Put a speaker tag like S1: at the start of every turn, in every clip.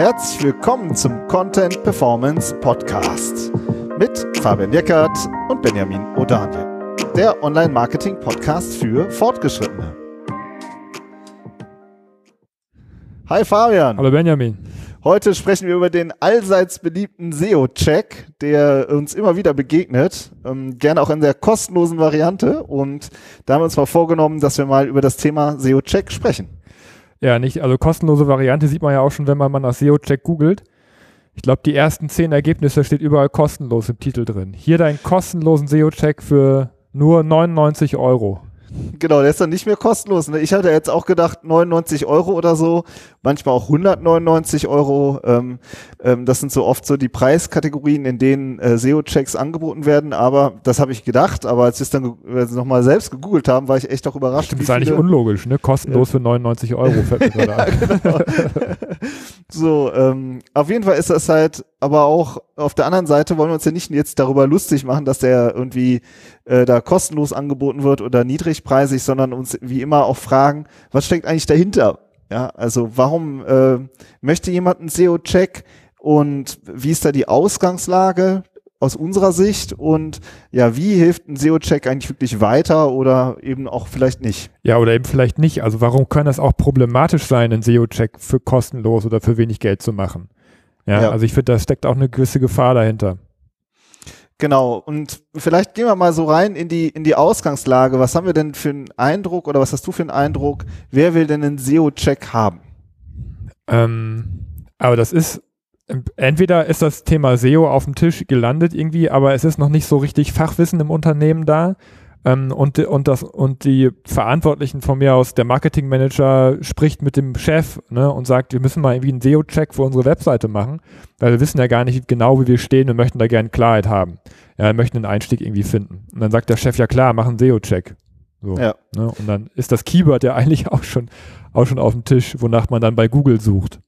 S1: Herzlich willkommen zum Content Performance Podcast mit Fabian Jeckert und Benjamin O'Daniel, der Online-Marketing-Podcast für Fortgeschrittene. Hi Fabian.
S2: Hallo Benjamin.
S1: Heute sprechen wir über den allseits beliebten SEO-Check, der uns immer wieder begegnet, ähm, gerne auch in der kostenlosen Variante. Und da haben wir uns mal vorgenommen, dass wir mal über das Thema SEO-Check sprechen.
S2: Ja, nicht, also kostenlose Variante sieht man ja auch schon, wenn man mal nach SEO-Check googelt. Ich glaube, die ersten zehn Ergebnisse steht überall kostenlos im Titel drin. Hier deinen kostenlosen SEO-Check für nur 99 Euro.
S1: Genau, der ist dann nicht mehr kostenlos. Ne? Ich hatte jetzt auch gedacht 99 Euro oder so, manchmal auch 199 Euro. Ähm, ähm, das sind so oft so die Preiskategorien, in denen äh, SEO-Checks angeboten werden. Aber das habe ich gedacht. Aber als wir es dann nochmal selbst gegoogelt haben, war ich echt auch überrascht.
S2: Stimmt, ist eigentlich unlogisch, ne? Kostenlos ja. für 99 Euro fällt mir ja, genau.
S1: so, ähm, auf jeden Fall ist das halt, aber auch auf der anderen Seite wollen wir uns ja nicht jetzt darüber lustig machen, dass der irgendwie äh, da kostenlos angeboten wird oder niedrigpreisig, sondern uns wie immer auch fragen, was steckt eigentlich dahinter? Ja, also warum äh, möchte jemand einen SEO-Check und wie ist da die Ausgangslage aus unserer Sicht und ja, wie hilft ein SEO-Check eigentlich wirklich weiter oder eben auch vielleicht nicht?
S2: Ja, oder eben vielleicht nicht. Also warum kann das auch problematisch sein, einen SEO-Check für kostenlos oder für wenig Geld zu machen? Ja, ja. also ich finde, da steckt auch eine gewisse Gefahr dahinter.
S1: Genau. Und vielleicht gehen wir mal so rein in die, in die Ausgangslage. Was haben wir denn für einen Eindruck oder was hast du für einen Eindruck? Wer will denn einen SEO-Check haben?
S2: Ähm, aber das ist, entweder ist das Thema SEO auf dem Tisch gelandet irgendwie, aber es ist noch nicht so richtig Fachwissen im Unternehmen da. Ähm, und, und, das, und die Verantwortlichen von mir aus, der Marketingmanager spricht mit dem Chef ne, und sagt, wir müssen mal irgendwie einen SEO-Check für unsere Webseite machen, weil wir wissen ja gar nicht genau, wie wir stehen und möchten da gerne Klarheit haben. Ja, wir möchten einen Einstieg irgendwie finden. Und dann sagt der Chef, ja klar, mach einen SEO-Check. So, ja. Ne, und dann ist das Keyword ja eigentlich auch schon, auch schon auf dem Tisch, wonach man dann bei Google sucht.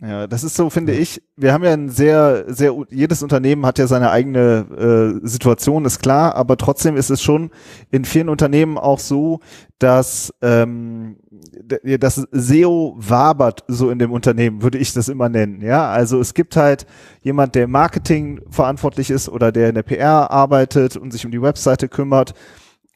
S1: Ja, das ist so, finde ich. Wir haben ja ein sehr, sehr, jedes Unternehmen hat ja seine eigene äh, Situation, ist klar, aber trotzdem ist es schon in vielen Unternehmen auch so, dass ähm, das SEO wabert so in dem Unternehmen, würde ich das immer nennen. Ja, also es gibt halt jemand, der Marketing verantwortlich ist oder der in der PR arbeitet und sich um die Webseite kümmert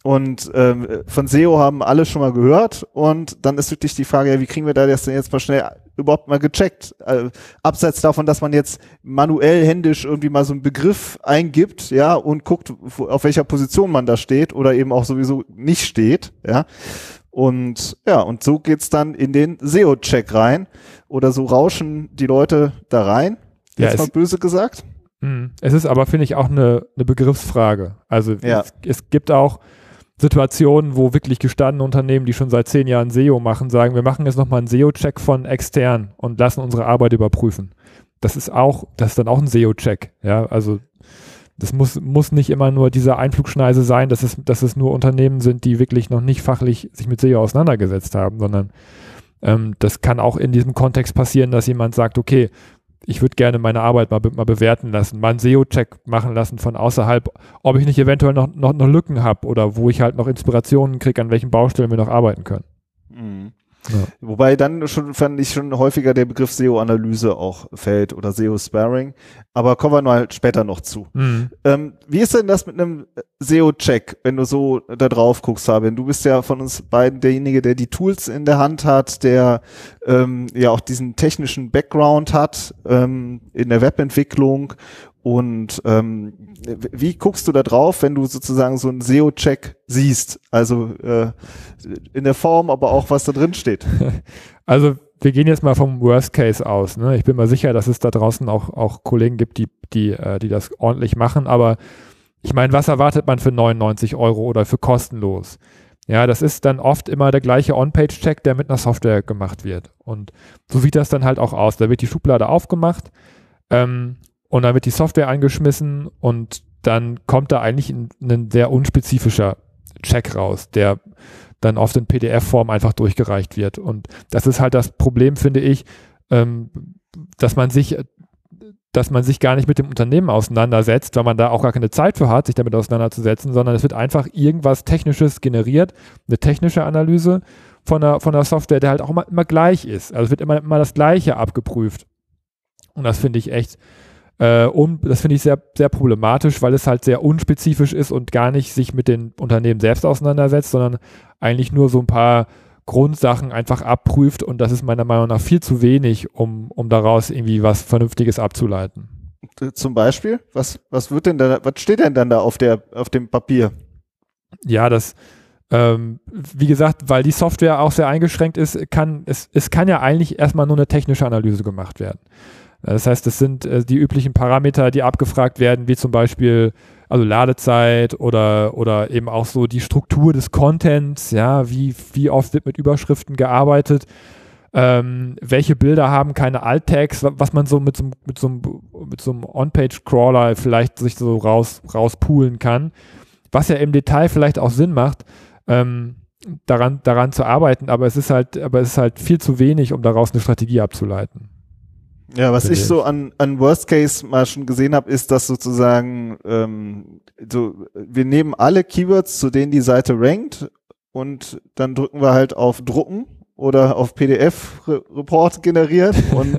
S1: und ähm, von SEO haben alle schon mal gehört. Und dann ist wirklich die Frage, ja, wie kriegen wir da das denn jetzt mal schnell überhaupt mal gecheckt? Äh, abseits davon, dass man jetzt manuell händisch irgendwie mal so einen Begriff eingibt, ja, und guckt, auf welcher Position man da steht oder eben auch sowieso nicht steht, ja. Und ja, und so geht's dann in den SEO-Check rein. Oder so rauschen die Leute da rein. Jetzt ja, mal böse gesagt.
S2: Hm. Es ist aber, finde ich, auch eine, eine Begriffsfrage. Also ja. es, es gibt auch Situationen, wo wirklich gestandene Unternehmen, die schon seit zehn Jahren SEO machen, sagen, wir machen jetzt nochmal einen SEO-Check von extern und lassen unsere Arbeit überprüfen. Das ist auch, das ist dann auch ein SEO-Check. Ja, also das muss, muss nicht immer nur diese Einflugschneise sein, dass es, dass es nur Unternehmen sind, die wirklich noch nicht fachlich sich mit SEO auseinandergesetzt haben, sondern ähm, das kann auch in diesem Kontext passieren, dass jemand sagt, okay, ich würde gerne meine Arbeit mal, mal bewerten lassen, mal einen SEO-Check machen lassen von außerhalb, ob ich nicht eventuell noch, noch, noch Lücken habe oder wo ich halt noch Inspirationen kriege, an welchen Baustellen wir noch arbeiten können.
S1: Mhm. Ja. Wobei dann schon, fand ich schon häufiger der Begriff SEO-Analyse auch fällt oder SEO-Sparring. Aber kommen wir mal später noch zu. Mhm. Ähm, wie ist denn das mit einem SEO-Check, wenn du so da drauf guckst, Fabian? Du bist ja von uns beiden derjenige, der die Tools in der Hand hat, der ähm, ja auch diesen technischen Background hat ähm, in der Webentwicklung und ähm, wie guckst du da drauf, wenn du sozusagen so einen SEO-Check siehst? Also äh, in der Form, aber auch was da drin steht.
S2: Also wir gehen jetzt mal vom Worst Case aus. Ne? Ich bin mir sicher, dass es da draußen auch, auch Kollegen gibt, die, die, äh, die das ordentlich machen. Aber ich meine, was erwartet man für 99 Euro oder für kostenlos? Ja, das ist dann oft immer der gleiche On-Page-Check, der mit einer Software gemacht wird. Und so sieht das dann halt auch aus. Da wird die Schublade aufgemacht. Ähm, und dann wird die Software eingeschmissen und dann kommt da eigentlich ein, ein sehr unspezifischer Check raus, der dann oft in PDF-Form einfach durchgereicht wird. Und das ist halt das Problem, finde ich, ähm, dass man sich dass man sich gar nicht mit dem Unternehmen auseinandersetzt, weil man da auch gar keine Zeit für hat, sich damit auseinanderzusetzen, sondern es wird einfach irgendwas Technisches generiert, eine technische Analyse von der, von der Software, der halt auch immer, immer gleich ist. Also es wird immer, immer das Gleiche abgeprüft. Und das finde ich echt, äh, un, das finde ich sehr, sehr problematisch, weil es halt sehr unspezifisch ist und gar nicht sich mit den Unternehmen selbst auseinandersetzt, sondern eigentlich nur so ein paar Grundsachen einfach abprüft und das ist meiner Meinung nach viel zu wenig, um, um daraus irgendwie was Vernünftiges abzuleiten.
S1: Zum Beispiel? Was, was wird denn da, was steht denn dann da auf der, auf dem Papier?
S2: Ja, das, ähm, wie gesagt, weil die Software auch sehr eingeschränkt ist, kann, es, es kann ja eigentlich erstmal nur eine technische Analyse gemacht werden. Das heißt, es sind äh, die üblichen Parameter, die abgefragt werden, wie zum Beispiel also Ladezeit oder, oder eben auch so die Struktur des Contents, ja, wie, wie oft wird mit Überschriften gearbeitet, ähm, welche Bilder haben keine Alt-Tags, was man so mit so, mit so, mit so einem On-Page-Crawler vielleicht sich so raus, rauspoolen kann, was ja im Detail vielleicht auch Sinn macht, ähm, daran, daran zu arbeiten, aber es ist halt, aber es ist halt viel zu wenig, um daraus eine Strategie abzuleiten.
S1: Ja, was ich so an, an Worst Case mal schon gesehen habe, ist, dass sozusagen ähm, so wir nehmen alle Keywords, zu denen die Seite rankt und dann drücken wir halt auf Drucken oder auf PDF-Report generieren und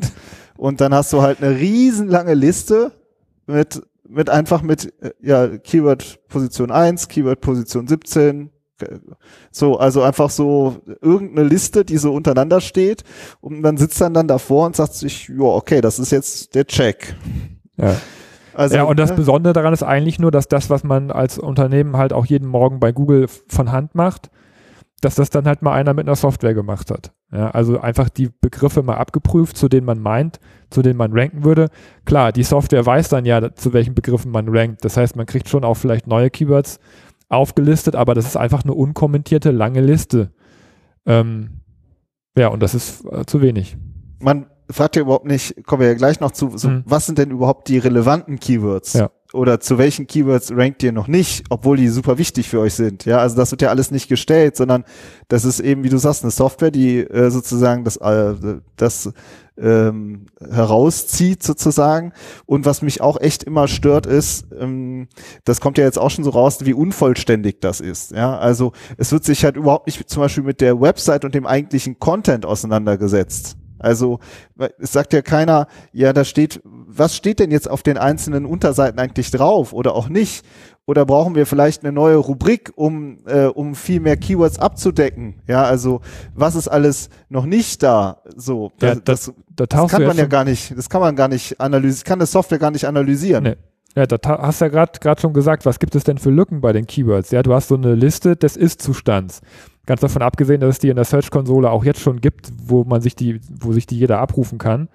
S1: und dann hast du halt eine riesenlange Liste mit mit einfach mit ja Keyword Position 1, Keyword Position 17, so, also einfach so irgendeine Liste, die so untereinander steht und dann sitzt dann dann davor und sagt sich, ja, okay, das ist jetzt der Check.
S2: Ja. Also, ja, und das ne? Besondere daran ist eigentlich nur, dass das, was man als Unternehmen halt auch jeden Morgen bei Google von Hand macht, dass das dann halt mal einer mit einer Software gemacht hat. Ja, also einfach die Begriffe mal abgeprüft, zu denen man meint, zu denen man ranken würde. Klar, die Software weiß dann ja, zu welchen Begriffen man rankt. Das heißt, man kriegt schon auch vielleicht neue Keywords aufgelistet, aber das ist einfach eine unkommentierte lange Liste. Ähm, ja, und das ist äh, zu wenig.
S1: Man fragt ja überhaupt nicht, kommen wir ja gleich noch zu, so, mhm. was sind denn überhaupt die relevanten Keywords? Ja. Oder zu welchen Keywords rankt ihr noch nicht, obwohl die super wichtig für euch sind? Ja, also das wird ja alles nicht gestellt, sondern das ist eben, wie du sagst, eine Software, die äh, sozusagen das, äh, das ähm, herauszieht sozusagen. Und was mich auch echt immer stört ist, ähm, das kommt ja jetzt auch schon so raus, wie unvollständig das ist. Ja, also es wird sich halt überhaupt nicht zum Beispiel mit der Website und dem eigentlichen Content auseinandergesetzt. Also es sagt ja keiner, ja, da steht, was steht denn jetzt auf den einzelnen Unterseiten eigentlich drauf oder auch nicht? Oder brauchen wir vielleicht eine neue Rubrik, um, äh, um viel mehr Keywords abzudecken? Ja, also was ist alles noch nicht da? So,
S2: ja, das, das,
S1: das, das kann man ja gar nicht, das kann man gar nicht analysieren, kann eine Software gar nicht analysieren. Nee.
S2: Ja, da hast du ja gerade schon gesagt, was gibt es denn für Lücken bei den Keywords? Ja, du hast so eine Liste des Ist-Zustands. Ganz davon abgesehen, dass es die in der Search-Konsole auch jetzt schon gibt, wo man sich die, wo sich die jeder abrufen kann.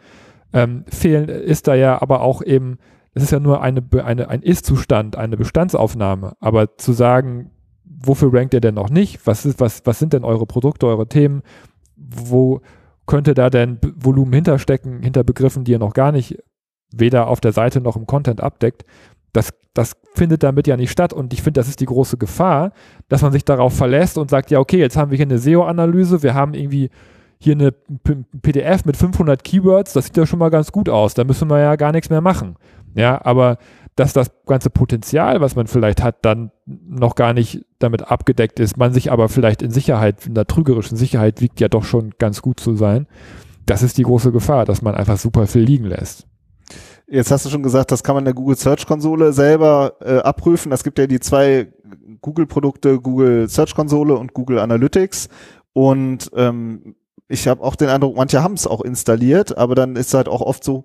S2: Ähm, fehlen ist da ja aber auch eben es ist ja nur eine, eine, ein Ist-Zustand, eine Bestandsaufnahme. Aber zu sagen, wofür rankt ihr denn noch nicht? Was, ist, was, was sind denn eure Produkte, eure Themen? Wo könnte da denn Volumen hinterstecken, hinter Begriffen, die ihr noch gar nicht weder auf der Seite noch im Content abdeckt? Das, das findet damit ja nicht statt. Und ich finde, das ist die große Gefahr, dass man sich darauf verlässt und sagt, ja, okay, jetzt haben wir hier eine SEO-Analyse, wir haben irgendwie hier eine PDF mit 500 Keywords, das sieht ja schon mal ganz gut aus, da müssen wir ja gar nichts mehr machen. Ja, aber dass das ganze Potenzial, was man vielleicht hat, dann noch gar nicht damit abgedeckt ist, man sich aber vielleicht in Sicherheit, in der trügerischen Sicherheit wiegt ja doch schon ganz gut zu sein. Das ist die große Gefahr, dass man einfach super viel liegen lässt.
S1: Jetzt hast du schon gesagt, das kann man in der Google Search Konsole selber äh, abprüfen. Es gibt ja die zwei Google-Produkte, Google Search Konsole und Google Analytics. Und ähm, ich habe auch den Eindruck, manche haben es auch installiert, aber dann ist halt auch oft so,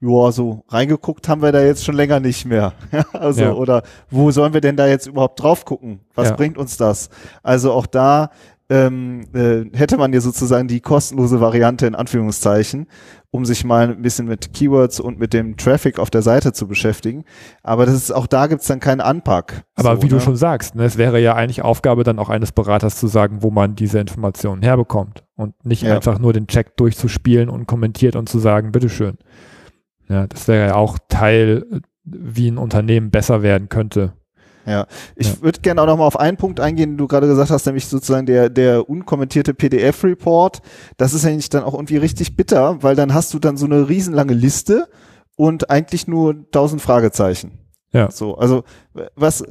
S1: ja, so reingeguckt haben wir da jetzt schon länger nicht mehr. also, ja. oder wo sollen wir denn da jetzt überhaupt drauf gucken? Was ja. bringt uns das? Also auch da ähm, äh, hätte man ja sozusagen die kostenlose Variante in Anführungszeichen, um sich mal ein bisschen mit Keywords und mit dem Traffic auf der Seite zu beschäftigen. Aber das ist auch da gibt's dann keinen Anpack.
S2: Aber so, wie ne? du schon sagst, ne, es wäre ja eigentlich Aufgabe dann auch eines Beraters zu sagen, wo man diese Informationen herbekommt und nicht ja. einfach nur den Check durchzuspielen und kommentiert und zu sagen, bitteschön. Ja, das wäre ja auch Teil, wie ein Unternehmen besser werden könnte.
S1: Ja, ich ja. würde gerne auch noch mal auf einen Punkt eingehen, den du gerade gesagt hast, nämlich sozusagen der, der unkommentierte PDF-Report. Das ist eigentlich dann auch irgendwie richtig bitter, weil dann hast du dann so eine riesenlange Liste und eigentlich nur tausend Fragezeichen. Ja. So, also was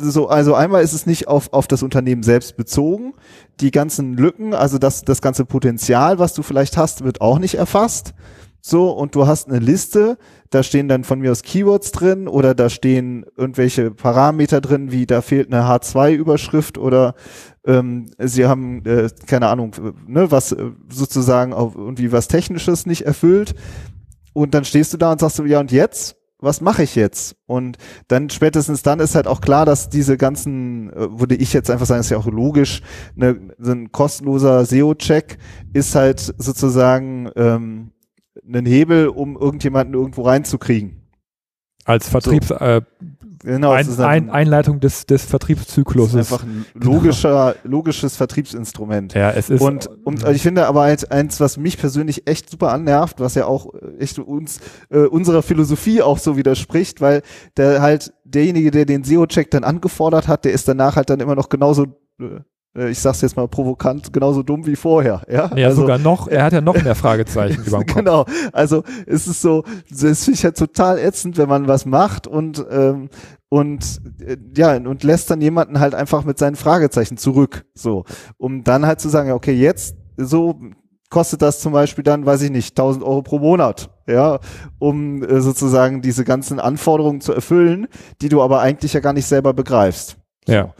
S1: so also einmal ist es nicht auf auf das Unternehmen selbst bezogen. Die ganzen Lücken, also das das ganze Potenzial, was du vielleicht hast, wird auch nicht erfasst. so und du hast eine Liste, da stehen dann von mir aus Keywords drin oder da stehen irgendwelche Parameter drin, wie da fehlt eine H2-Überschrift oder ähm, sie haben, äh, keine Ahnung, ne, was äh, sozusagen auch irgendwie was Technisches nicht erfüllt und dann stehst du da und sagst du, ja und jetzt? was mache ich jetzt? Und dann spätestens dann ist halt auch klar, dass diese ganzen, äh, würde ich jetzt einfach sagen, ist ja auch logisch, ne, so ein kostenloser SEO-Check ist halt sozusagen ähm, ein Hebel, um irgendjemanden irgendwo reinzukriegen.
S2: Als Vertriebs, so. äh, genau, ein, ein, Einleitung des, des Vertriebszykluses.
S1: Ist einfach ein logischer, genau. logisches Vertriebsinstrument.
S2: Ja, es ist.
S1: Und, und ich finde aber halt eins, was mich persönlich echt super annervt, was ja auch echt uns, äh, unserer Philosophie auch so widerspricht, weil der halt derjenige, der den SEO-Check dann angefordert hat, der ist danach halt dann immer noch genauso äh, ich sag's jetzt mal provokant, genauso dumm wie vorher. Ja,
S2: ja also, sogar noch, er hat ja noch mehr Fragezeichen über dem
S1: Kopf. Genau, also es ist so, es ich halt total ätzend, wenn man was macht und ähm, und äh, ja und lässt dann jemanden halt einfach mit seinen Fragezeichen zurück, so, um dann halt zu sagen, okay, jetzt so kostet das zum Beispiel dann, weiß ich nicht, 1000 Euro pro Monat, ja, um äh, sozusagen diese ganzen Anforderungen zu erfüllen, die du aber eigentlich ja gar nicht selber begreifst.
S2: Ja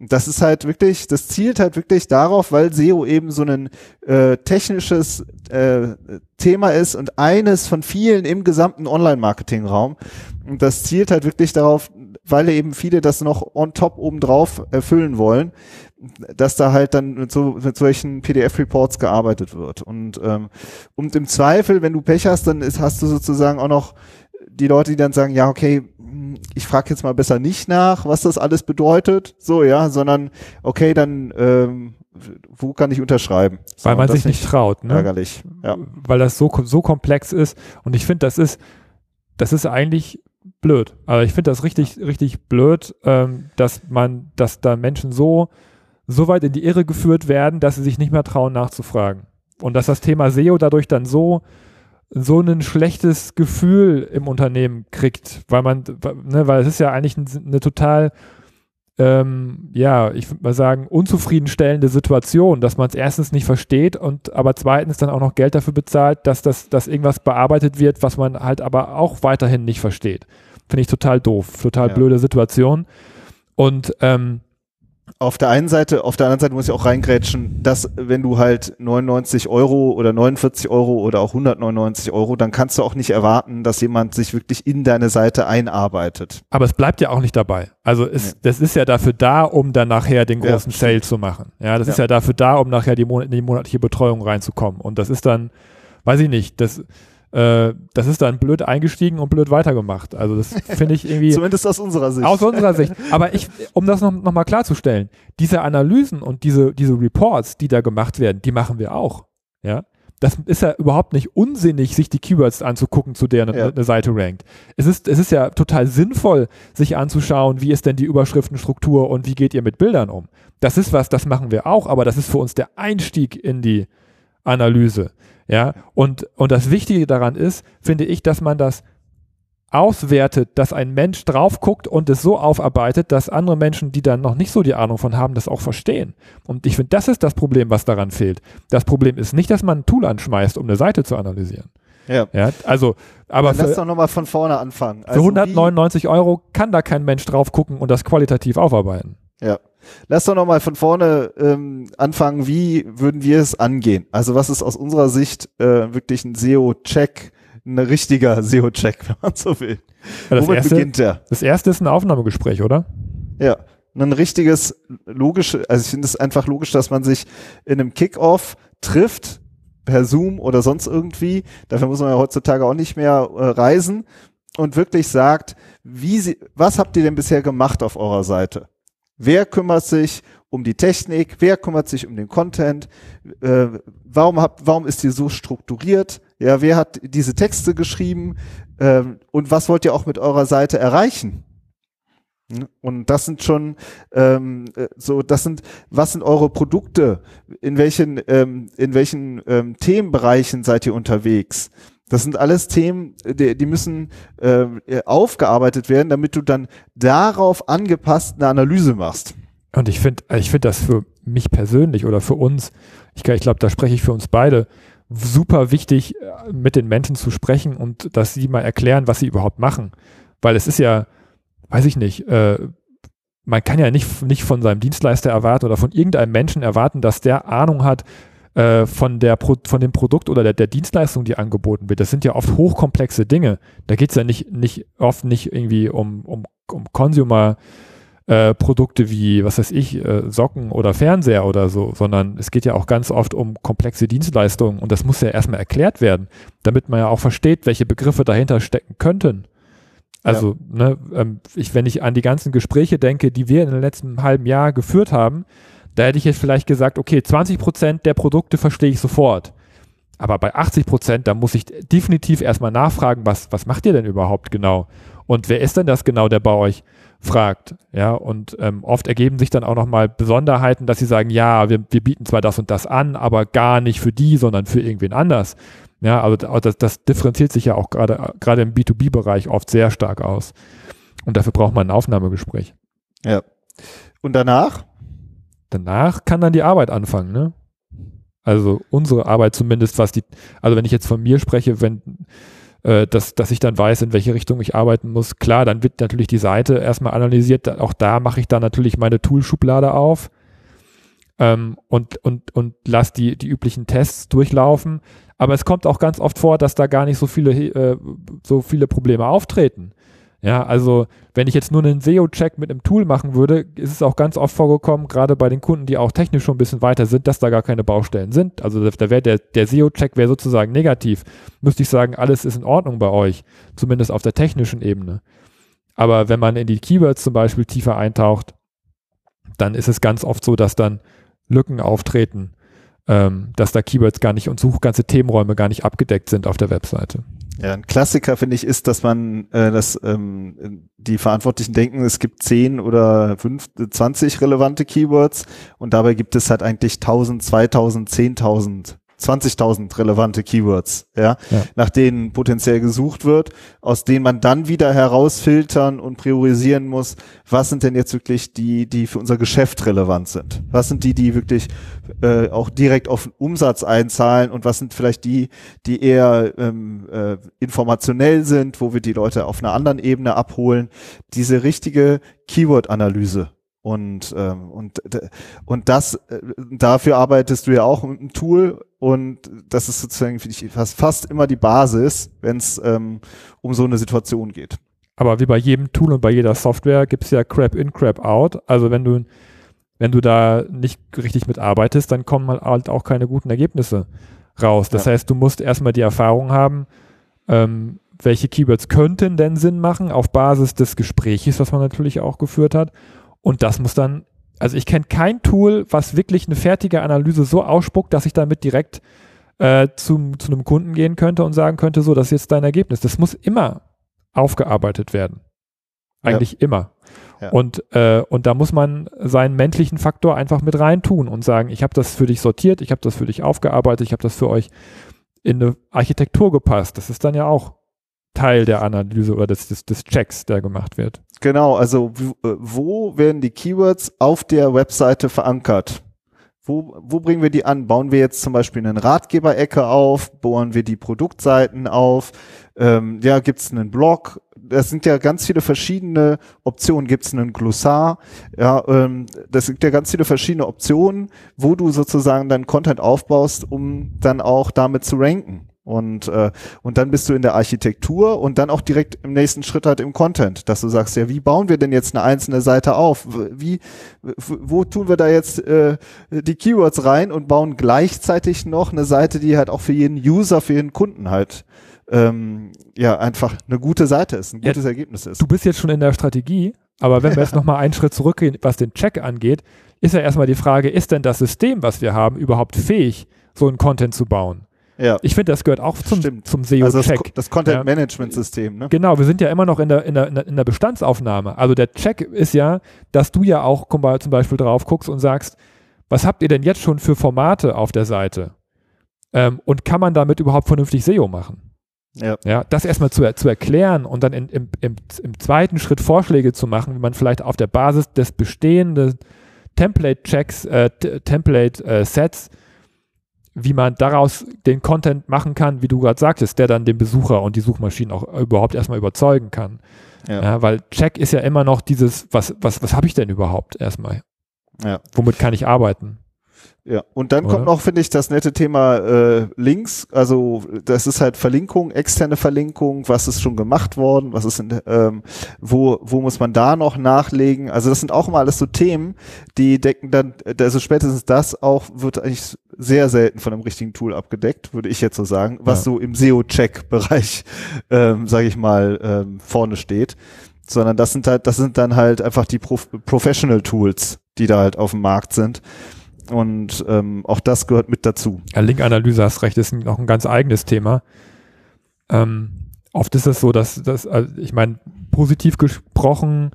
S1: das ist halt wirklich, das zielt halt wirklich darauf, weil SEO eben so ein äh, technisches äh, Thema ist und eines von vielen im gesamten Online-Marketing-Raum. Und das zielt halt wirklich darauf, weil eben viele das noch on top obendrauf erfüllen wollen, dass da halt dann mit, so, mit solchen PDF-Reports gearbeitet wird. Und, ähm, und im Zweifel, wenn du Pech hast, dann ist, hast du sozusagen auch noch die Leute, die dann sagen, ja, okay, ich frage jetzt mal besser nicht nach, was das alles bedeutet, so ja, sondern okay, dann ähm, wo kann ich unterschreiben?
S2: So, Weil man sich nicht traut, ne?
S1: Ärgerlich,
S2: ja. Weil das so so komplex ist und ich finde, das ist das ist eigentlich blöd. Also ich finde das richtig richtig blöd, ähm, dass man, dass da Menschen so so weit in die Irre geführt werden, dass sie sich nicht mehr trauen nachzufragen und dass das Thema SEO dadurch dann so so ein schlechtes Gefühl im Unternehmen kriegt, weil man, ne, weil es ist ja eigentlich eine total, ähm, ja, ich würde mal sagen, unzufriedenstellende Situation, dass man es erstens nicht versteht und aber zweitens dann auch noch Geld dafür bezahlt, dass das, dass irgendwas bearbeitet wird, was man halt aber auch weiterhin nicht versteht. Finde ich total doof, total ja. blöde Situation. Und ähm,
S1: auf der einen Seite, auf der anderen Seite muss ich auch reingrätschen, dass wenn du halt 99 Euro oder 49 Euro oder auch 199 Euro, dann kannst du auch nicht erwarten, dass jemand sich wirklich in deine Seite einarbeitet.
S2: Aber es bleibt ja auch nicht dabei. Also es, nee. das ist ja dafür da, um dann nachher den großen ja, Sale zu machen. Ja, das ja. ist ja dafür da, um nachher die, Mon die monatliche Betreuung reinzukommen. Und das ist dann, weiß ich nicht, das äh, das ist dann blöd eingestiegen und blöd weitergemacht. Also das finde ich irgendwie.
S1: Zumindest aus unserer Sicht.
S2: Aus unserer Sicht. Aber ich, um das noch, noch mal klarzustellen, diese Analysen und diese, diese Reports, die da gemacht werden, die machen wir auch. Ja. Das ist ja überhaupt nicht unsinnig, sich die Keywords anzugucken, zu der eine, ja. eine Seite rankt. Es ist, es ist ja total sinnvoll, sich anzuschauen, wie ist denn die Überschriftenstruktur und wie geht ihr mit Bildern um. Das ist was, das machen wir auch, aber das ist für uns der Einstieg in die Analyse. Ja, und, und das Wichtige daran ist, finde ich, dass man das auswertet, dass ein Mensch drauf guckt und es so aufarbeitet, dass andere Menschen, die dann noch nicht so die Ahnung von haben, das auch verstehen. Und ich finde, das ist das Problem, was daran fehlt. Das Problem ist nicht, dass man ein Tool anschmeißt, um eine Seite zu analysieren.
S1: Ja.
S2: ja also, aber
S1: Dann lass doch nochmal von vorne anfangen.
S2: Also für 199 Euro kann da kein Mensch drauf gucken und das qualitativ aufarbeiten.
S1: Ja. Lass doch nochmal von vorne ähm, anfangen, wie würden wir es angehen? Also was ist aus unserer Sicht äh, wirklich ein SEO-Check, ein richtiger SEO-Check, wenn man so will?
S2: Ja, Womit erste, beginnt der? Das erste ist ein Aufnahmegespräch, oder?
S1: Ja, ein richtiges, logisch, also ich finde es einfach logisch, dass man sich in einem Kickoff trifft, per Zoom oder sonst irgendwie, dafür muss man ja heutzutage auch nicht mehr äh, reisen und wirklich sagt, wie sie, was habt ihr denn bisher gemacht auf eurer Seite? Wer kümmert sich um die Technik? Wer kümmert sich um den Content? Äh, warum, hab, warum ist die so strukturiert? Ja, wer hat diese Texte geschrieben? Ähm, und was wollt ihr auch mit eurer Seite erreichen? Hm? Und das sind schon ähm, äh, so, das sind, was sind eure Produkte? In welchen, ähm, in welchen ähm, Themenbereichen seid ihr unterwegs? Das sind alles Themen, die, die müssen äh, aufgearbeitet werden, damit du dann darauf angepasst eine Analyse machst.
S2: Und ich finde, ich finde das für mich persönlich oder für uns, ich, ich glaube, da spreche ich für uns beide, super wichtig, äh, mit den Menschen zu sprechen und dass sie mal erklären, was sie überhaupt machen. Weil es ist ja, weiß ich nicht, äh, man kann ja nicht, nicht von seinem Dienstleister erwarten oder von irgendeinem Menschen erwarten, dass der Ahnung hat äh, von, der Pro, von dem Produkt oder der, der Dienstleistung, die angeboten wird. Das sind ja oft hochkomplexe Dinge. Da geht es ja nicht, nicht oft nicht irgendwie um, um, um Consumer- äh, Produkte wie, was weiß ich, äh, Socken oder Fernseher oder so, sondern es geht ja auch ganz oft um komplexe Dienstleistungen und das muss ja erstmal erklärt werden, damit man ja auch versteht, welche Begriffe dahinter stecken könnten. Also, ja. ne, ähm, ich, wenn ich an die ganzen Gespräche denke, die wir in den letzten halben Jahr geführt haben, da hätte ich jetzt vielleicht gesagt, okay, 20 Prozent der Produkte verstehe ich sofort. Aber bei 80 Prozent, da muss ich definitiv erstmal nachfragen, was, was macht ihr denn überhaupt genau? Und wer ist denn das genau, der bei euch fragt. Ja, und ähm, oft ergeben sich dann auch nochmal Besonderheiten, dass sie sagen, ja, wir, wir bieten zwar das und das an, aber gar nicht für die, sondern für irgendwen anders. Ja, also das, das differenziert sich ja auch gerade gerade im B2B-Bereich oft sehr stark aus. Und dafür braucht man ein Aufnahmegespräch.
S1: Ja. Und danach?
S2: Danach kann dann die Arbeit anfangen, ne? Also unsere Arbeit zumindest, was die, also wenn ich jetzt von mir spreche, wenn äh, dass, dass ich dann weiß, in welche Richtung ich arbeiten muss. Klar, dann wird natürlich die Seite erstmal analysiert. Auch da mache ich dann natürlich meine Toolschublade auf ähm, und, und, und lasse die, die üblichen Tests durchlaufen. Aber es kommt auch ganz oft vor, dass da gar nicht so viele, äh, so viele Probleme auftreten. Ja, also wenn ich jetzt nur einen SEO-Check mit einem Tool machen würde, ist es auch ganz oft vorgekommen, gerade bei den Kunden, die auch technisch schon ein bisschen weiter sind, dass da gar keine Baustellen sind. Also da wäre der, der SEO-Check wäre sozusagen negativ. Müsste ich sagen, alles ist in Ordnung bei euch, zumindest auf der technischen Ebene. Aber wenn man in die Keywords zum Beispiel tiefer eintaucht, dann ist es ganz oft so, dass dann Lücken auftreten, ähm, dass da Keywords gar nicht und Such ganze Themenräume gar nicht abgedeckt sind auf der Webseite.
S1: Ja, ein Klassiker finde ich ist, dass man, äh, dass ähm, die Verantwortlichen denken, es gibt zehn oder fünf, 20 relevante Keywords und dabei gibt es halt eigentlich 1000, 2000, 10.000 20.000 relevante Keywords, ja, ja, nach denen potenziell gesucht wird, aus denen man dann wieder herausfiltern und priorisieren muss, was sind denn jetzt wirklich die, die für unser Geschäft relevant sind? Was sind die, die wirklich äh, auch direkt auf den Umsatz einzahlen und was sind vielleicht die, die eher ähm, äh, informationell sind, wo wir die Leute auf einer anderen Ebene abholen? Diese richtige Keyword-Analyse und, ähm, und, und das, äh, dafür arbeitest du ja auch mit einem Tool und das ist sozusagen, finde ich, fast, fast immer die Basis, wenn es ähm, um so eine Situation geht.
S2: Aber wie bei jedem Tool und bei jeder Software gibt es ja Crap in, Crap out. Also wenn du, wenn du da nicht richtig mitarbeitest, dann kommen halt auch keine guten Ergebnisse raus. Das ja. heißt, du musst erstmal die Erfahrung haben, ähm, welche Keywords könnten denn Sinn machen auf Basis des Gesprächs, was man natürlich auch geführt hat. Und das muss dann, also ich kenne kein Tool, was wirklich eine fertige Analyse so ausspuckt, dass ich damit direkt äh, zum, zu einem Kunden gehen könnte und sagen könnte, so, das ist jetzt dein Ergebnis. Das muss immer aufgearbeitet werden. Eigentlich ja. immer. Ja. Und, äh, und da muss man seinen menschlichen Faktor einfach mit reintun und sagen, ich habe das für dich sortiert, ich habe das für dich aufgearbeitet, ich habe das für euch in eine Architektur gepasst. Das ist dann ja auch Teil der Analyse oder des, des, des Checks, der gemacht wird.
S1: Genau, also äh, wo werden die Keywords auf der Webseite verankert? Wo, wo bringen wir die an? Bauen wir jetzt zum Beispiel einen Ratgeberecke auf? Bohren wir die Produktseiten auf? Ähm, ja, gibt es einen Blog? Das sind ja ganz viele verschiedene Optionen. Gibt es einen Glossar? Ja, ähm, das sind ja ganz viele verschiedene Optionen, wo du sozusagen deinen Content aufbaust, um dann auch damit zu ranken. Und, äh, und dann bist du in der Architektur und dann auch direkt im nächsten Schritt halt im Content, dass du sagst, ja, wie bauen wir denn jetzt eine einzelne Seite auf? Wie, wo tun wir da jetzt äh, die Keywords rein und bauen gleichzeitig noch eine Seite, die halt auch für jeden User, für jeden Kunden halt ähm, ja einfach eine gute Seite ist, ein gutes ja, Ergebnis ist.
S2: Du bist jetzt schon in der Strategie, aber wenn wir jetzt nochmal einen Schritt zurückgehen, was den Check angeht, ist ja erstmal die Frage, ist denn das System, was wir haben, überhaupt fähig, so einen Content zu bauen? Ja. Ich finde, das gehört auch zum, zum SEO-Check. Also
S1: das, das Content-Management-System.
S2: Ne? Genau, wir sind ja immer noch in der, in, der, in der Bestandsaufnahme. Also der Check ist ja, dass du ja auch zum Beispiel drauf guckst und sagst, was habt ihr denn jetzt schon für Formate auf der Seite? Ähm, und kann man damit überhaupt vernünftig SEO machen? Ja. ja das erstmal zu, zu erklären und dann in, im, im, im zweiten Schritt Vorschläge zu machen, wie man vielleicht auf der Basis des bestehenden Template-Checks, äh, Template-Sets wie man daraus den Content machen kann, wie du gerade sagtest, der dann den Besucher und die Suchmaschinen auch überhaupt erstmal überzeugen kann. Ja. ja weil Check ist ja immer noch dieses, was, was, was habe ich denn überhaupt erstmal? Ja. Womit kann ich arbeiten?
S1: Ja, und dann Oder? kommt noch, finde ich, das nette Thema äh, Links. Also das ist halt Verlinkung, externe Verlinkung, was ist schon gemacht worden, was ist, in, ähm, wo, wo muss man da noch nachlegen. Also das sind auch immer alles so Themen, die decken dann, also spätestens das auch wird eigentlich sehr selten von einem richtigen Tool abgedeckt, würde ich jetzt so sagen, was ja. so im SEO-Check-Bereich, ähm, sage ich mal, ähm, vorne steht. Sondern das sind halt, das sind dann halt einfach die Pro Professional Tools, die da halt auf dem Markt sind. Und ähm, auch das gehört mit dazu.
S2: Ja, Link-Analyse, hast recht, ist noch ein ganz eigenes Thema. Ähm, oft ist es so, dass, dass also ich meine, positiv gesprochen,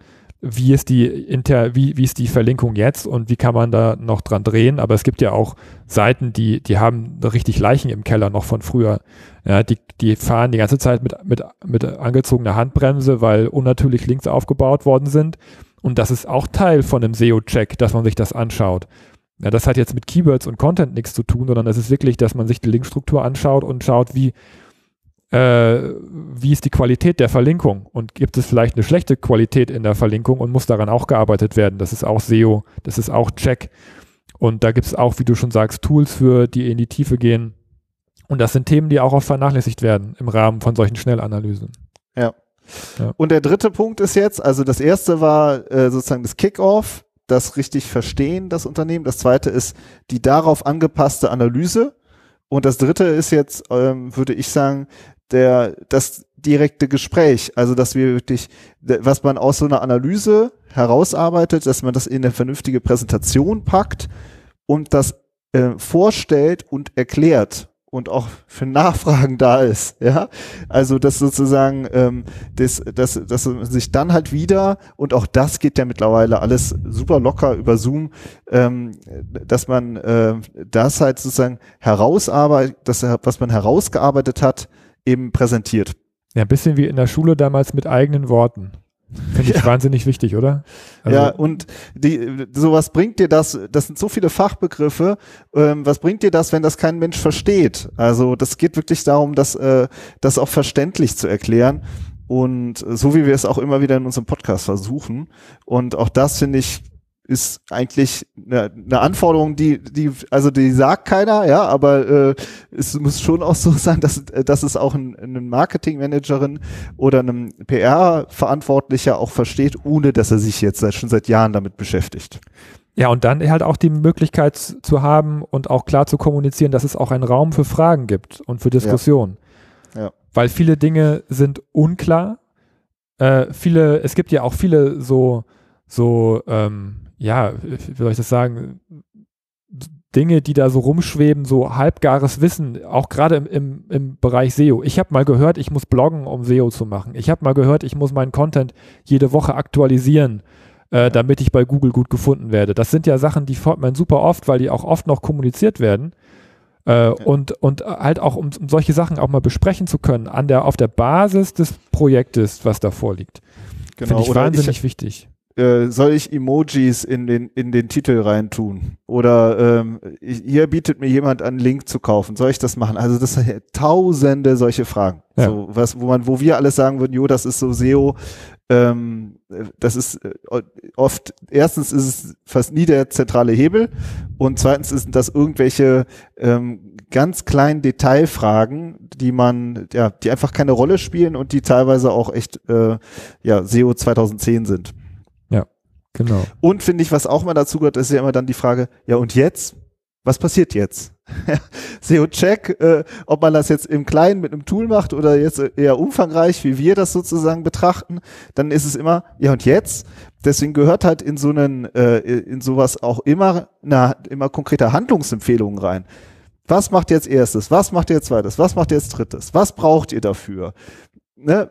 S2: wie ist die inter, wie, wie ist die Verlinkung jetzt und wie kann man da noch dran drehen? Aber es gibt ja auch Seiten, die, die haben richtig Leichen im Keller noch von früher. Ja, die, die fahren die ganze Zeit mit, mit, mit angezogener Handbremse, weil unnatürlich Links aufgebaut worden sind. Und das ist auch Teil von einem SEO-Check, dass man sich das anschaut. Ja, das hat jetzt mit Keywords und Content nichts zu tun, sondern es ist wirklich, dass man sich die Linkstruktur anschaut und schaut, wie, äh, wie ist die Qualität der Verlinkung und gibt es vielleicht eine schlechte Qualität in der Verlinkung und muss daran auch gearbeitet werden. Das ist auch SEO, das ist auch Check. Und da gibt es auch, wie du schon sagst, Tools für, die in die Tiefe gehen. Und das sind Themen, die auch oft vernachlässigt werden im Rahmen von solchen Schnellanalysen.
S1: Ja. ja. Und der dritte Punkt ist jetzt, also das erste war äh, sozusagen das Kickoff, das richtig verstehen, das Unternehmen. Das zweite ist die darauf angepasste Analyse. Und das dritte ist jetzt, ähm, würde ich sagen, der, das direkte Gespräch. Also, dass wir wirklich, was man aus so einer Analyse herausarbeitet, dass man das in eine vernünftige Präsentation packt und das äh, vorstellt und erklärt und auch für Nachfragen da ist, ja. Also das sozusagen, ähm, das, das, dass man sich dann halt wieder, und auch das geht ja mittlerweile alles super locker über Zoom, ähm, dass man äh, das halt sozusagen herausarbeitet, das, was man herausgearbeitet hat, eben präsentiert.
S2: Ja, ein bisschen wie in der Schule damals mit eigenen Worten. Finde ich ja. wahnsinnig wichtig, oder?
S1: Also ja, und die, sowas bringt dir das, das sind so viele Fachbegriffe, ähm, was bringt dir das, wenn das kein Mensch versteht? Also das geht wirklich darum, das, äh, das auch verständlich zu erklären. Und so wie wir es auch immer wieder in unserem Podcast versuchen. Und auch das finde ich ist eigentlich eine, eine Anforderung, die, die, also die sagt keiner, ja, aber äh, es muss schon auch so sein, dass, dass es auch ein, ein Marketingmanagerin oder einem PR-Verantwortlicher auch versteht, ohne dass er sich jetzt schon seit Jahren damit beschäftigt.
S2: Ja, und dann halt auch die Möglichkeit zu haben und auch klar zu kommunizieren, dass es auch einen Raum für Fragen gibt und für Diskussionen. Ja. ja. Weil viele Dinge sind unklar. Äh, viele, es gibt ja auch viele so, so, ähm, ja, wie soll ich das sagen, Dinge, die da so rumschweben, so halbgares Wissen, auch gerade im, im, im Bereich SEO. Ich habe mal gehört, ich muss bloggen, um SEO zu machen. Ich habe mal gehört, ich muss meinen Content jede Woche aktualisieren, äh, damit ich bei Google gut gefunden werde. Das sind ja Sachen, die man super oft, weil die auch oft noch kommuniziert werden. Äh, und, und halt auch, um, um, solche Sachen auch mal besprechen zu können, an der, auf der Basis des Projektes, was da vorliegt. Genau. Finde ich wahnsinnig ich, wichtig
S1: äh, soll ich Emojis in den, in den Titel reintun? Oder ähm, hier bietet mir jemand an, Link zu kaufen. Soll ich das machen? Also das sind tausende solche Fragen. Ja. So, was, wo man, wo wir alle sagen würden, jo, das ist so SEO, ähm, das ist äh, oft, erstens ist es fast nie der zentrale Hebel und zweitens sind das irgendwelche ähm, ganz kleinen Detailfragen, die man, ja, die einfach keine Rolle spielen und die teilweise auch echt, äh, ja, SEO 2010 sind.
S2: Genau.
S1: Und finde ich, was auch mal dazu gehört, ist ja immer dann die Frage, ja und jetzt? Was passiert jetzt? SEO-Check, äh, ob man das jetzt im Kleinen mit einem Tool macht oder jetzt eher umfangreich, wie wir das sozusagen betrachten, dann ist es immer, ja und jetzt? Deswegen gehört halt in so einen, äh, in sowas auch immer, na, immer konkrete Handlungsempfehlungen rein. Was macht jetzt erstes? Was macht ihr zweites? Was macht ihr jetzt drittes? Was braucht ihr dafür? Ne,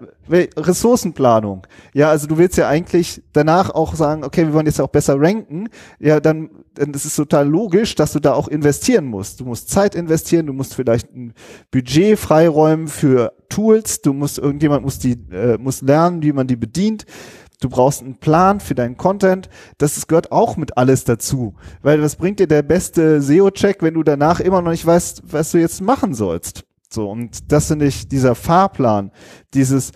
S1: Ressourcenplanung. Ja, also du willst ja eigentlich danach auch sagen, okay, wir wollen jetzt auch besser ranken. Ja, dann, dann ist es total logisch, dass du da auch investieren musst. Du musst Zeit investieren, du musst vielleicht ein Budget freiräumen für Tools, du musst, irgendjemand muss die, äh, muss lernen, wie man die bedient. du brauchst einen Plan für deinen Content. Das ist, gehört auch mit alles dazu. Weil was bringt dir der beste SEO-Check, wenn du danach immer noch nicht weißt, was du jetzt machen sollst? So, und das finde ich, dieser Fahrplan, dieses,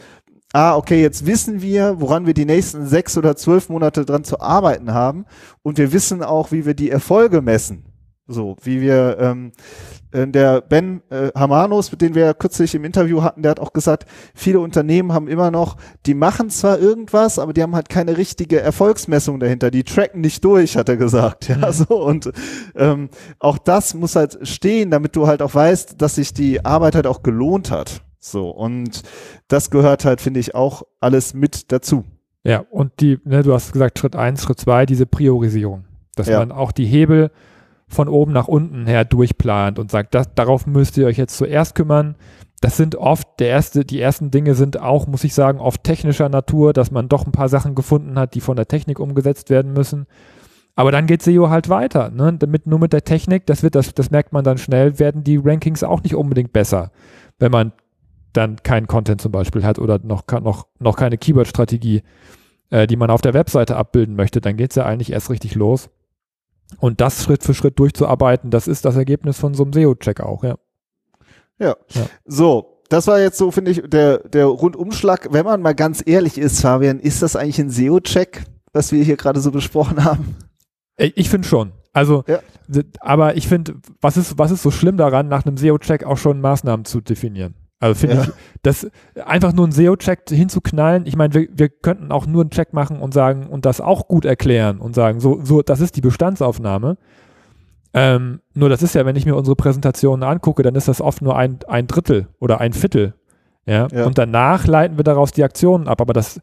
S1: ah, okay, jetzt wissen wir, woran wir die nächsten sechs oder zwölf Monate dran zu arbeiten haben und wir wissen auch, wie wir die Erfolge messen. So, wie wir, ähm, äh, der Ben äh, Hamanos, mit dem wir ja kürzlich im Interview hatten, der hat auch gesagt, viele Unternehmen haben immer noch, die machen zwar irgendwas, aber die haben halt keine richtige Erfolgsmessung dahinter, die tracken nicht durch, hat er gesagt. Ja, mhm. so und ähm, auch das muss halt stehen, damit du halt auch weißt, dass sich die Arbeit halt auch gelohnt hat. So und das gehört halt, finde ich, auch alles mit dazu.
S2: Ja, und die, ne, du hast gesagt, Schritt eins, Schritt zwei, diese Priorisierung, dass ja. man auch die Hebel von oben nach unten her durchplant und sagt, das, darauf müsst ihr euch jetzt zuerst kümmern. Das sind oft der erste, die ersten Dinge sind auch, muss ich sagen, oft technischer Natur, dass man doch ein paar Sachen gefunden hat, die von der Technik umgesetzt werden müssen. Aber dann geht SEO halt weiter. Ne? Damit, nur mit der Technik, das wird, das, das merkt man dann schnell, werden die Rankings auch nicht unbedingt besser, wenn man dann keinen Content zum Beispiel hat oder noch, noch, noch keine Keyword-Strategie, äh, die man auf der Webseite abbilden möchte, dann geht es ja eigentlich erst richtig los. Und das Schritt für Schritt durchzuarbeiten, das ist das Ergebnis von so einem SEO-Check auch, ja.
S1: Ja. ja. So, das war jetzt so, finde ich, der, der Rundumschlag. Wenn man mal ganz ehrlich ist, Fabian, ist das eigentlich ein SEO-Check, was wir hier gerade so besprochen haben?
S2: Ich finde schon. Also, ja. aber ich finde, was ist, was ist so schlimm daran, nach einem SEO-Check auch schon Maßnahmen zu definieren? Also finde ja. ich, das einfach nur einen SEO-Check hinzuknallen, ich meine, wir, wir könnten auch nur einen Check machen und sagen und das auch gut erklären und sagen, so, so, das ist die Bestandsaufnahme. Ähm, nur das ist ja, wenn ich mir unsere Präsentationen angucke, dann ist das oft nur ein, ein Drittel oder ein Viertel. Ja? ja. Und danach leiten wir daraus die Aktionen ab, aber das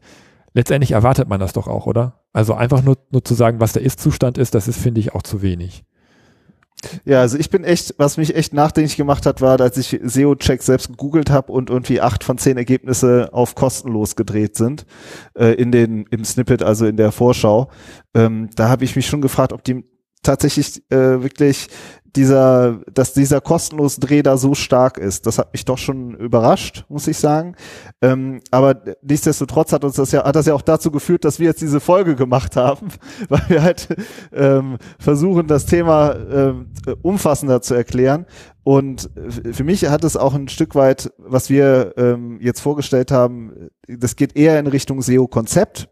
S2: letztendlich erwartet man das doch auch, oder? Also einfach nur, nur zu sagen, was der Ist-Zustand ist, das ist, finde ich, auch zu wenig.
S1: Ja, also ich bin echt, was mich echt nachdenklich gemacht hat, war, als ich SEO-Check selbst gegoogelt habe und irgendwie acht von zehn Ergebnisse auf kostenlos gedreht sind äh, in den im Snippet, also in der Vorschau. Ähm, da habe ich mich schon gefragt, ob die tatsächlich äh, wirklich dieser, dass dieser kostenlose Dreh da so stark ist. Das hat mich doch schon überrascht, muss ich sagen. Ähm, aber nichtsdestotrotz hat uns das ja, hat das ja auch dazu geführt, dass wir jetzt diese Folge gemacht haben, weil wir halt ähm, versuchen, das Thema äh, umfassender zu erklären. Und für mich hat es auch ein Stück weit, was wir ähm, jetzt vorgestellt haben, das geht eher in Richtung SEO-Konzept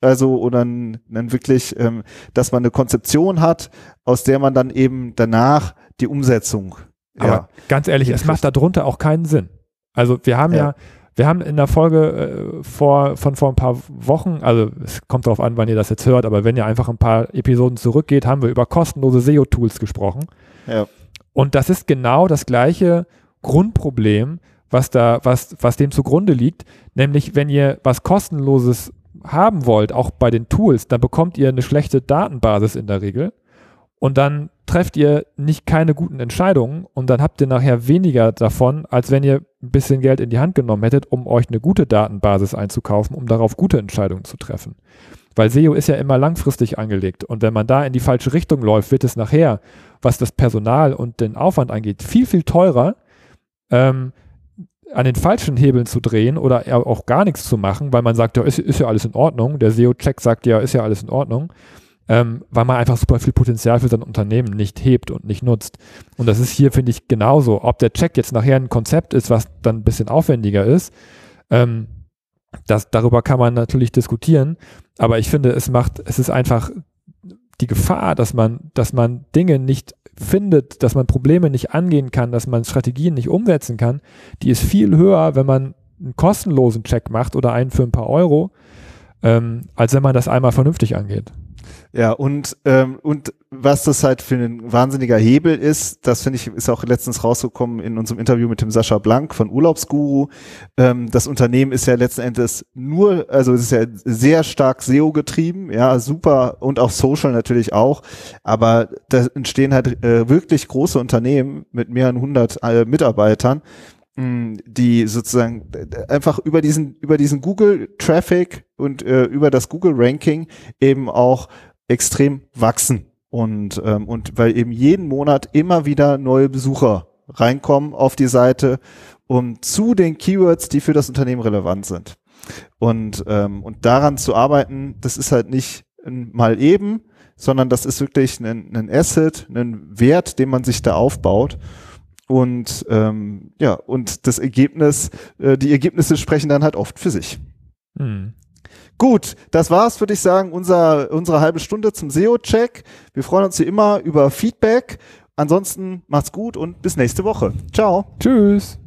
S1: also oder dann wirklich, ähm, dass man eine Konzeption hat, aus der man dann eben danach die Umsetzung.
S2: Aber ja, ganz ehrlich, es macht darunter auch keinen Sinn. Also wir haben ja, ja wir haben in der Folge äh, vor, von vor ein paar Wochen, also es kommt darauf an, wann ihr das jetzt hört, aber wenn ihr einfach ein paar Episoden zurückgeht, haben wir über kostenlose SEO-Tools gesprochen. Ja. Und das ist genau das gleiche Grundproblem, was da, was, was dem zugrunde liegt, nämlich wenn ihr was kostenloses haben wollt, auch bei den Tools, dann bekommt ihr eine schlechte Datenbasis in der Regel und dann trefft ihr nicht keine guten Entscheidungen und dann habt ihr nachher weniger davon, als wenn ihr ein bisschen Geld in die Hand genommen hättet, um euch eine gute Datenbasis einzukaufen, um darauf gute Entscheidungen zu treffen. Weil SEO ist ja immer langfristig angelegt und wenn man da in die falsche Richtung läuft, wird es nachher, was das Personal und den Aufwand angeht, viel, viel teurer, ähm, an den falschen Hebeln zu drehen oder auch gar nichts zu machen, weil man sagt, ja, ist, ist ja alles in Ordnung. Der SEO-Check sagt ja, ist ja alles in Ordnung. Ähm, weil man einfach super viel Potenzial für sein Unternehmen nicht hebt und nicht nutzt. Und das ist hier, finde ich, genauso. Ob der Check jetzt nachher ein Konzept ist, was dann ein bisschen aufwendiger ist, ähm, das, darüber kann man natürlich diskutieren. Aber ich finde, es macht, es ist einfach die Gefahr, dass man, dass man Dinge nicht findet, dass man Probleme nicht angehen kann, dass man Strategien nicht umsetzen kann, die ist viel höher, wenn man einen kostenlosen Check macht oder einen für ein paar Euro, ähm, als wenn man das einmal vernünftig angeht.
S1: Ja, und, ähm, und was das halt für ein wahnsinniger Hebel ist, das finde ich, ist auch letztens rausgekommen in unserem Interview mit dem Sascha Blank von Urlaubsguru. Ähm, das Unternehmen ist ja letzten Endes nur, also es ist ja sehr stark SEO getrieben, ja, super und auch Social natürlich auch. Aber da entstehen halt äh, wirklich große Unternehmen mit mehreren hundert äh, Mitarbeitern, die sozusagen einfach über diesen über diesen Google Traffic und äh, über das Google Ranking eben auch extrem wachsen und ähm, und weil eben jeden Monat immer wieder neue Besucher reinkommen auf die Seite und zu den Keywords, die für das Unternehmen relevant sind. Und, ähm, und daran zu arbeiten, das ist halt nicht mal eben, sondern das ist wirklich ein, ein Asset, ein Wert, den man sich da aufbaut. Und ähm, ja, und das Ergebnis, äh, die Ergebnisse sprechen dann halt oft für sich. Hm. Gut, das war's, würde ich sagen, unser, unsere halbe Stunde zum SEO-Check. Wir freuen uns wie immer über Feedback. Ansonsten macht's gut und bis nächste Woche. Ciao.
S2: Tschüss.